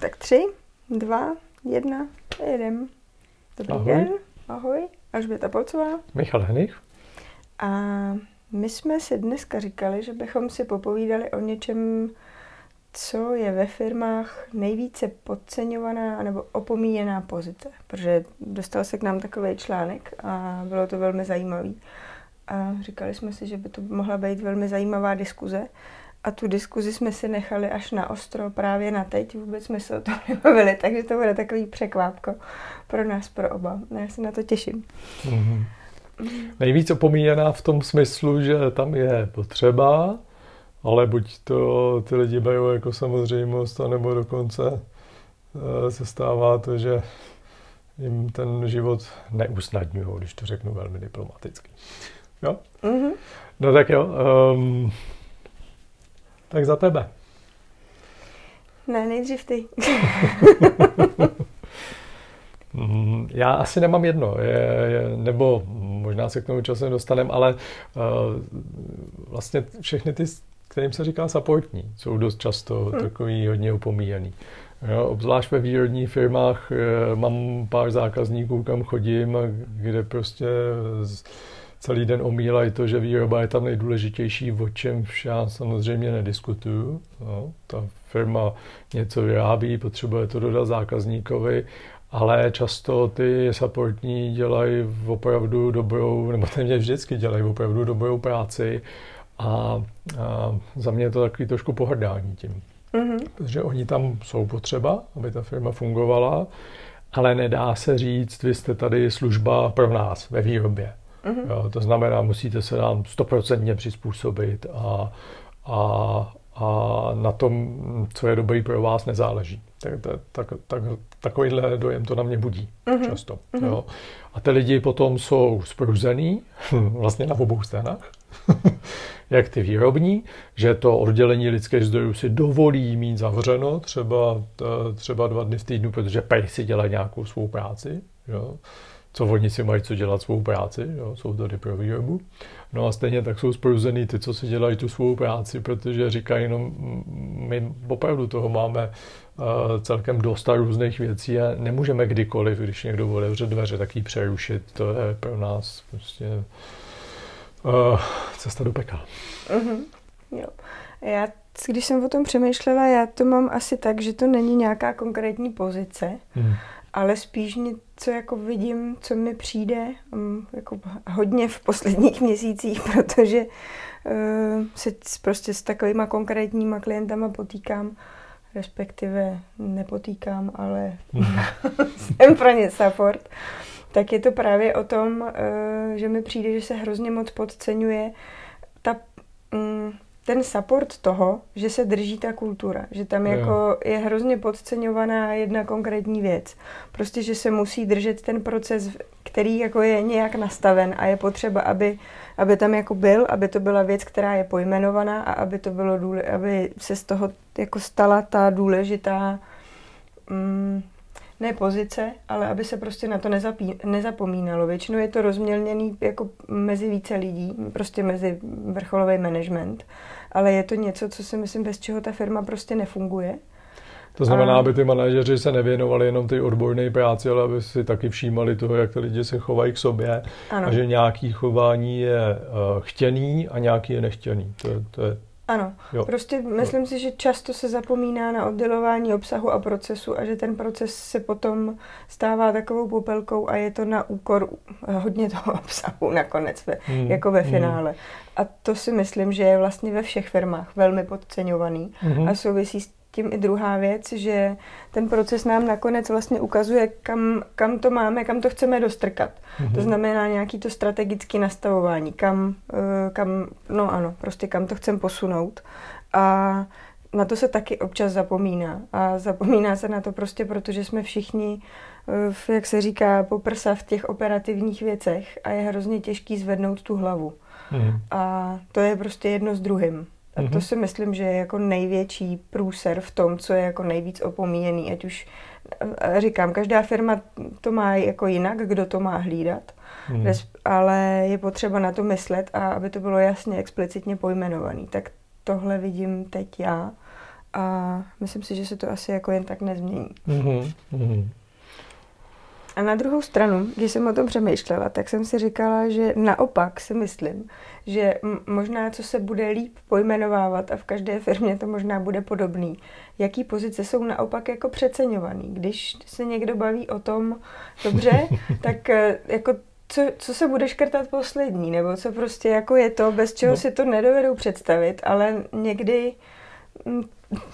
Tak tři, dva, jedna, jedem. Dobrý Ahoj. den, ahoj, Alžběta Polcová. Michal Henich. A my jsme si dneska říkali, že bychom si popovídali o něčem, co je ve firmách nejvíce podceňovaná nebo opomíjená pozice. Protože dostal se k nám takový článek a bylo to velmi zajímavý. A říkali jsme si, že by to mohla být velmi zajímavá diskuze. A tu diskuzi jsme si nechali až na ostro právě na teď. Vůbec jsme se o tom nebavili, takže to bude takový překvápko pro nás, pro oba. Já se na to těším. Mm-hmm. Nejvíc opomíjená v tom smyslu, že tam je potřeba, ale buď to ty lidi berou jako samozřejmost, anebo dokonce eh, se stává to, že jim ten život neusnadňují, když to řeknu velmi diplomaticky. Jo? Mm-hmm. No tak jo. Um, tak za tebe. Ne, nejdřív ty. Mm, Já asi nemám jedno, je, je, nebo možná se k tomu časem dostaneme, ale uh, vlastně všechny ty, kterým se říká supportní, jsou dost často hmm. takový hodně opomíjený. Jo, obzvlášť ve výrobních firmách e, mám pár zákazníků, kam chodím, kde prostě z, celý den omílají to, že výroba je tam nejdůležitější, o čem já samozřejmě nediskutuju. No, ta firma něco vyrábí, potřebuje to dodat zákazníkovi, ale často ty supportní dělají opravdu dobrou, nebo téměř vždycky dělají opravdu dobrou práci a, a za mě je to takový trošku pohrdání tím. Mm-hmm. Protože oni tam jsou potřeba, aby ta firma fungovala, ale nedá se říct, vy jste tady služba pro nás ve výrobě. Mm-hmm. Jo, to znamená, musíte se nám stoprocentně přizpůsobit a, a, a na tom, co je dobrý pro vás, nezáleží. Tak, tak, tak, takovýhle dojem to na mě budí mm-hmm. často. Mm-hmm. Jo. A ty lidi potom jsou spruzený, vlastně na obou stranách, jak ty výrobní, že to oddělení lidských zdrojů si dovolí mít zavřeno třeba, třeba dva dny v týdnu, protože pej si dělají nějakou svou práci. Jo co oni si mají co dělat svou práci, jo, jsou tady pro výrobu. No a stejně tak jsou spruzený ty, co si dělají tu svou práci, protože říkají, no my opravdu toho máme uh, celkem dost různých věcí a nemůžeme kdykoliv, když někdo otevře dveře, tak ji přerušit. To je pro nás prostě uh, cesta do pekla. Mm-hmm. Jo. Já, když jsem o tom přemýšlela, já to mám asi tak, že to není nějaká konkrétní pozice, hmm ale spíš něco jako vidím, co mi přijde um, jako hodně v posledních měsících, protože uh, se prostě s takovýma konkrétníma klientama potýkám, respektive nepotýkám, ale jsem pro ně support, tak je to právě o tom, uh, že mi přijde, že se hrozně moc podceňuje ta um, ten support toho, že se drží ta kultura, že tam jo. jako je hrozně podceňovaná jedna konkrétní věc. Prostě, že se musí držet ten proces, který jako je nějak nastaven a je potřeba, aby, aby tam jako byl, aby to byla věc, která je pojmenovaná a aby to bylo důle, aby se z toho jako stala ta důležitá mm, ne pozice, ale aby se prostě na to nezapí, nezapomínalo. Většinou je to rozmělněný jako mezi více lidí, prostě mezi vrcholový management, ale je to něco, co si myslím, bez čeho ta firma prostě nefunguje. To znamená, aby ty manažeři se nevěnovali jenom ty odborné práci, ale aby si taky všímali toho, jak ty lidi se chovají k sobě ano. a že nějaký chování je uh, chtěný a nějaký je nechtěný. To, to je ano, jo. prostě myslím jo. si, že často se zapomíná na oddělování obsahu a procesu a že ten proces se potom stává takovou popelkou a je to na úkor hodně toho obsahu nakonec, ve, hmm. jako ve finále. Hmm. A to si myslím, že je vlastně ve všech firmách velmi podceňovaný hmm. a souvisí s tím i druhá věc, že ten proces nám nakonec vlastně ukazuje, kam, kam to máme, kam to chceme dostrkat. Mm-hmm. To znamená nějaký to strategické nastavování, kam, eh, kam, no ano, prostě kam to chceme posunout. A na to se taky občas zapomíná. A zapomíná se na to prostě, protože jsme všichni, eh, jak se říká, poprsa v těch operativních věcech a je hrozně těžký zvednout tu hlavu. Mm. A to je prostě jedno s druhým. A to mhm. si myslím, že je jako největší průser v tom, co je jako nejvíc opomíjený. Ať už říkám, každá firma to má jako jinak, kdo to má hlídat, hmm. ale je potřeba na to myslet a aby to bylo jasně, explicitně pojmenovaný. Tak tohle vidím teď já a myslím si, že se to asi jako jen tak nezmění. Mm-hmm. A na druhou stranu, když jsem o tom přemýšlela, tak jsem si říkala, že naopak si myslím, že možná co se bude líp pojmenovávat a v každé firmě to možná bude podobný, jaký pozice jsou naopak jako přeceňovaný. Když se někdo baví o tom, dobře, tak eh, jako co, co se bude škrtat poslední, nebo co prostě jako je to, bez čeho no. si to nedovedou představit, ale někdy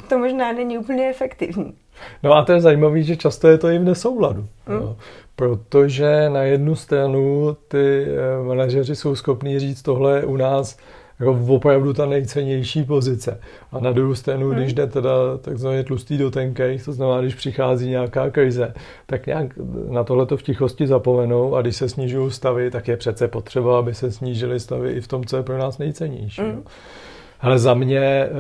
to možná není úplně efektivní. No a to je zajímavé, že často je to i v nesouladu. Mm. No, protože na jednu stranu ty eh, manažeři jsou schopní říct, tohle je u nás jako opravdu ta nejcennější pozice. A na druhou stranu, hmm. když jde teda takzvaně tlustý do tenkej, to znamená, když přichází nějaká krize, tak nějak na tohle to v tichosti zapomenou a když se snižují stavy, tak je přece potřeba, aby se snížily stavy i v tom, co je pro nás nejcennější. Hmm. Ale za mě, eh,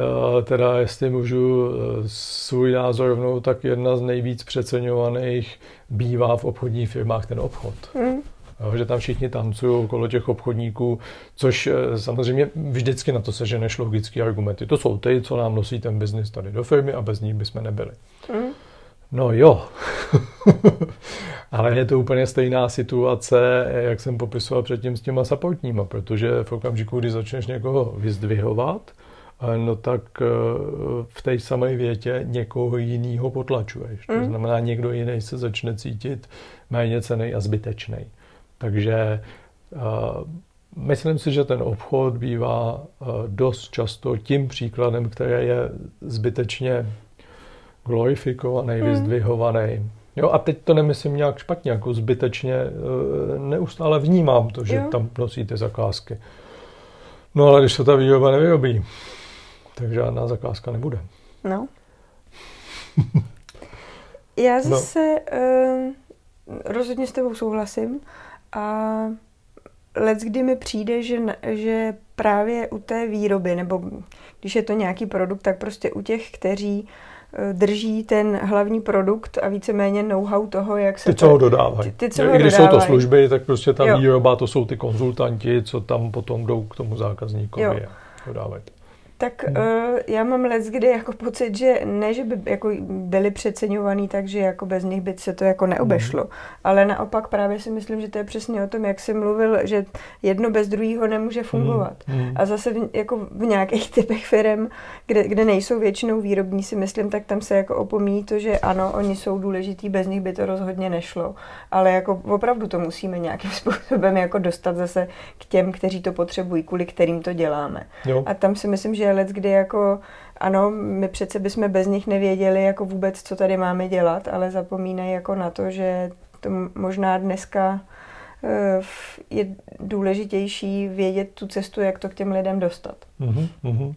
teda jestli můžu eh, svůj názor rovnou, tak jedna z nejvíc přeceňovaných bývá v obchodních firmách ten obchod. Hmm že tam všichni tancují okolo těch obchodníků, což eh, samozřejmě vždycky na to se ženeš logický argumenty. To jsou ty, co nám nosí ten biznis tady do firmy a bez nich bychom nebyli. Mm. No jo, ale je to úplně stejná situace, jak jsem popisoval předtím s těma supportníma, protože v okamžiku, kdy začneš někoho vyzdvihovat, eh, no tak eh, v té samé větě někoho jiného potlačuješ. Mm. To znamená, někdo jiný se začne cítit méně cený a zbytečný. Takže uh, myslím si, že ten obchod bývá uh, dost často tím příkladem, který je zbytečně glorifikovaný, hmm. vyzdvihovaný. Jo, a teď to nemyslím nějak špatně, jako zbytečně uh, neustále vnímám to, že jo. tam nosí ty zakázky. No ale když se ta výroba nevyrobí, tak žádná zakázka nebude. No. Já no. zase no. uh, rozhodně s tebou souhlasím. A let, kdy mi přijde, že, že právě u té výroby, nebo když je to nějaký produkt, tak prostě u těch, kteří eh, drží ten hlavní produkt a víceméně know-how toho, jak se... Ty, co ho dodávají. Ty, ty, co ho I když dodávají. jsou to služby, tak prostě ta jo. výroba, to jsou ty konzultanti, co tam potom jdou k tomu zákazníkovi a dodávají tak hmm. uh, já mám let, kdy jako pocit, že ne, že by jako byli přeceňovaný, takže jako bez nich by se to jako neobešlo, hmm. ale naopak právě si myslím, že to je přesně o tom, jak jsi mluvil, že jedno bez druhého nemůže hmm. fungovat. Hmm. A zase v, jako v nějakých typech firm, kde, kde nejsou většinou výrobní, si myslím, tak tam se jako opomíjí to, že ano, oni jsou důležitý, bez nich by to rozhodně nešlo, ale jako opravdu to musíme nějakým způsobem jako dostat zase k těm, kteří to potřebují, kvůli kterým to děláme. Jo. A tam si myslím, že let, kdy jako ano, my přece bychom bez nich nevěděli jako vůbec, co tady máme dělat, ale zapomínají jako na to, že to možná dneska eh, je důležitější vědět tu cestu, jak to k těm lidem dostat. Mm-hmm.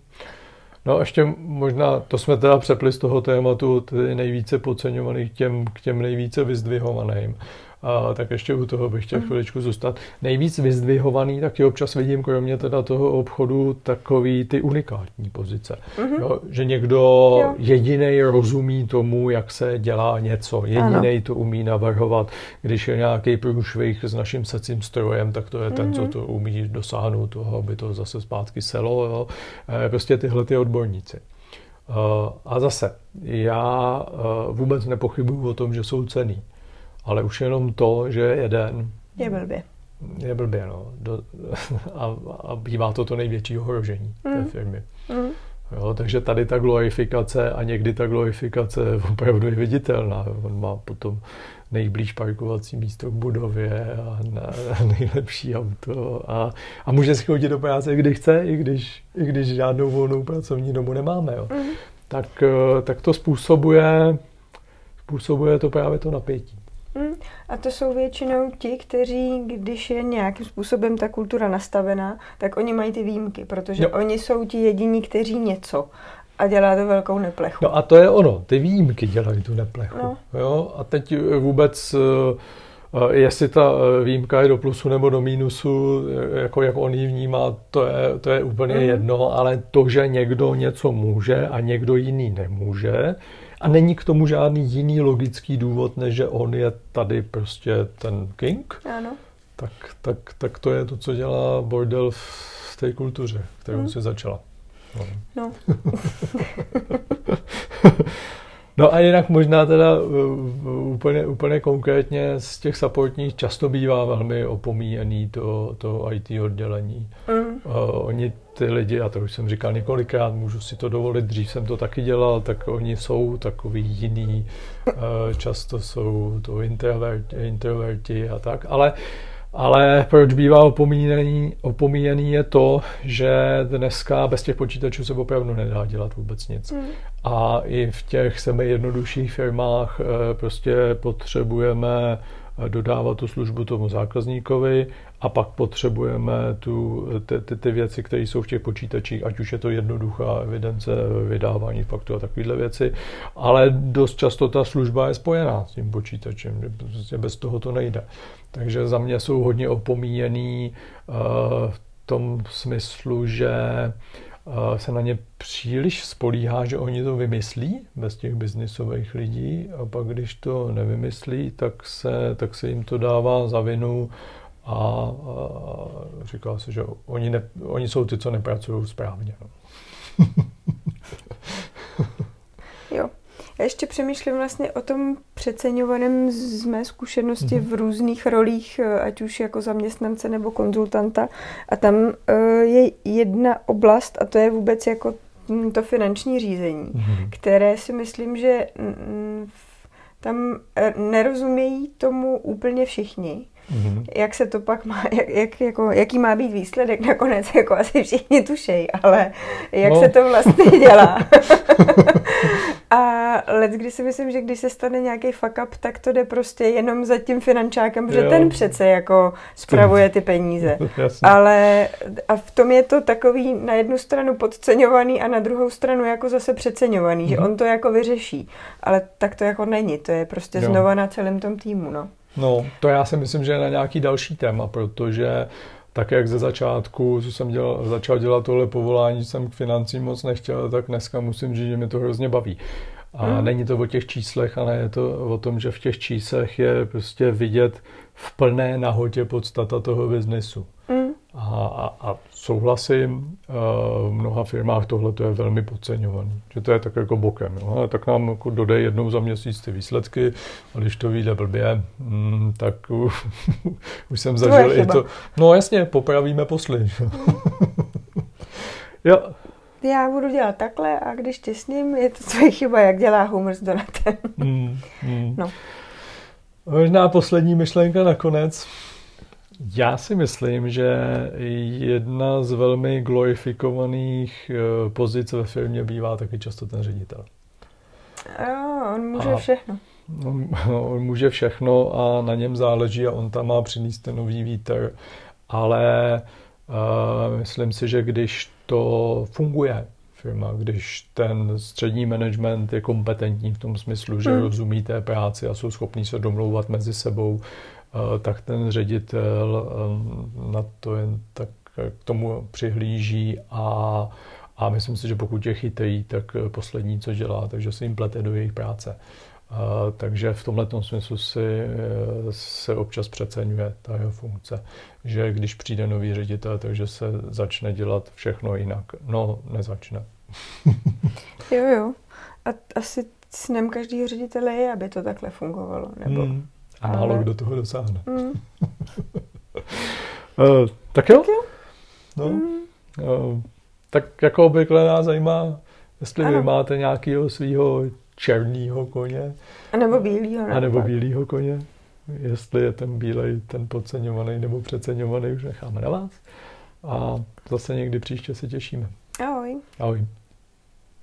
No a ještě možná, to jsme teda přepli z toho tématu ty nejvíce podceňovaných těm, k těm nejvíce vyzdvihovaným. A tak ještě u toho bych chtěl mm. chviličku zůstat. Nejvíc vyzdvihovaný taky občas vidím, kromě teda toho obchodu, takový ty unikátní pozice. Mm-hmm. Jo, že někdo jediný rozumí tomu, jak se dělá něco. Jediný to umí navrhovat. Když je nějaký průšvih s naším secím strojem, tak to je mm-hmm. ten, co mhm. to umí dosáhnout toho, aby to zase zpátky selo. Jo. E, prostě tyhle ty odborníci. Uh, a zase, já uh, vůbec nepochybuju o tom, že jsou cený ale už jenom to, že jeden... Je blbě. Je blbě, no. Do, a, a bývá to to největší ohrožení mm. té firmy. Mm. Jo, takže tady ta glorifikace a někdy ta glorifikace je opravdu viditelná. On má potom nejblíž parkovací místo k budově a na, nejlepší auto a, a může si chodit do práce, kdy chce, i když, i když žádnou volnou pracovní dobu nemáme. Jo. Mm. Tak, eh, tak to způsobuje, způsobuje to právě to napětí. Hmm. A to jsou většinou ti, kteří, když je nějakým způsobem ta kultura nastavená, tak oni mají ty výjimky, protože jo. oni jsou ti jediní, kteří něco a dělá to velkou neplechu. No a to je ono, ty výjimky dělají tu neplechu. No. Jo? A teď vůbec, eh, eh, jestli ta eh, výjimka je do plusu nebo do mínusu, jako jak on ji vnímá, to je, to je úplně mm. jedno, ale to, že někdo něco může a někdo jiný nemůže, a není k tomu žádný jiný logický důvod, než že on je tady prostě ten king. Ano. Tak, tak, tak to je to, co dělá bordel v té kultuře, kterou hmm. si začala. No. no. No a jinak možná teda úplně, úplně konkrétně z těch supportních často bývá velmi opomíjený to, to IT oddělení. Mm. Uh, oni ty lidi, a to už jsem říkal několikrát, můžu si to dovolit, dřív jsem to taky dělal, tak oni jsou takový jiný, uh, často jsou to introverti, introverti a tak, ale uh, ale proč bývá opomíjený, opomíjený je to, že dneska bez těch počítačů se opravdu nedá dělat vůbec nic. Mm. A i v těch sebe jednodušších firmách eh, prostě potřebujeme dodávat tu službu tomu zákazníkovi a pak potřebujeme tu, ty, ty, ty věci, které jsou v těch počítačích, ať už je to jednoduchá evidence, vydávání faktu a takovéhle věci, ale dost často ta služba je spojená s tím počítačem, že prostě bez toho to nejde. Takže za mě jsou hodně opomíjený uh, v tom smyslu, že uh, se na ně příliš spolíhá, že oni to vymyslí bez těch biznisových lidí a pak když to nevymyslí, tak se, tak se jim to dává za vinu a, říká se, že oni, ne, oni jsou ty, co nepracují správně. No. jo. Já ještě přemýšlím vlastně o tom přeceňovaném z mé zkušenosti mm-hmm. v různých rolích, eh, ať už jako zaměstnance nebo konzultanta. A tam uh, je jedna oblast a to je vůbec jako to finanční řízení, mm-hmm. které si myslím, že tam eh, nerozumějí tomu úplně všichni. Mm-hmm. Jak se to pak má, jak, jak, jako, jaký má být výsledek nakonec, jako asi všichni tušej, ale jak no. se to vlastně dělá. a let, když si myslím, že když se stane nějaký fuck up, tak to jde prostě jenom za tím finančákem, protože jo. ten přece jako spravuje ty peníze. ale a v tom je to takový na jednu stranu podceňovaný a na druhou stranu jako zase přeceňovaný, mm-hmm. že mhm. on to jako vyřeší. Ale tak to jako není, to je prostě jo. znova na celém tom týmu, no. No, to já si myslím, že je na nějaký další téma, protože tak jak ze začátku, co jsem dělal, začal dělat tohle povolání, jsem k financím moc nechtěl, tak dneska musím říct, že mi to hrozně baví. A hmm. není to o těch číslech, ale je to o tom, že v těch číslech je prostě vidět v plné nahotě podstata toho biznesu. Hmm. A, a, a souhlasím, eh, v mnoha firmách tohle to je velmi podceňovaný, že to je tak jako bokem. Jo? Ale tak nám jako dodej jednou za měsíc ty výsledky a když to vyjde blbě, mm, tak už jsem zažil i to. No jasně, popravíme posly. jo. Já budu dělat takhle a když těsním, je to tvoje chyba, jak dělá Homer s Donatem. mm, mm. No. Možná poslední myšlenka nakonec. Já si myslím, že jedna z velmi glorifikovaných eh, pozic ve firmě bývá taky často ten ředitel. Jo, on může a všechno. On, on může všechno a na něm záleží a on tam má přinést ten nový vítr. Ale uh, myslím si, že když to funguje, firma, když ten střední management je kompetentní v tom smyslu, že hmm. rozumí té práci a jsou schopní se domlouvat mezi sebou, tak ten ředitel eh, na to jen tak k tomu přihlíží a, a myslím si, že pokud je chytrý, tak poslední, co dělá, takže se jim plete do jejich práce. Takže v tomhle smyslu si, se občas přeceňuje ta jeho funkce, že když přijde nový ředitel, takže se začne dělat všechno jinak. No, nezačne. jo, jo. A asi snem každého ředitele je, aby to takhle fungovalo, nebo... Hmm. A málo Ale... kdo toho dosáhne. Mm. uh, tak jo? Tak jo. No. Mm. Uh, tak jako obvykle nás zajímá, jestli ano. vy máte nějakého svého černého koně. A nebo bílého. A nebo bílého koně. Jestli je ten bílej, ten podceňovaný nebo přeceňovaný, už necháme na vás. A zase někdy příště se těšíme. Ahoj. Ahoj.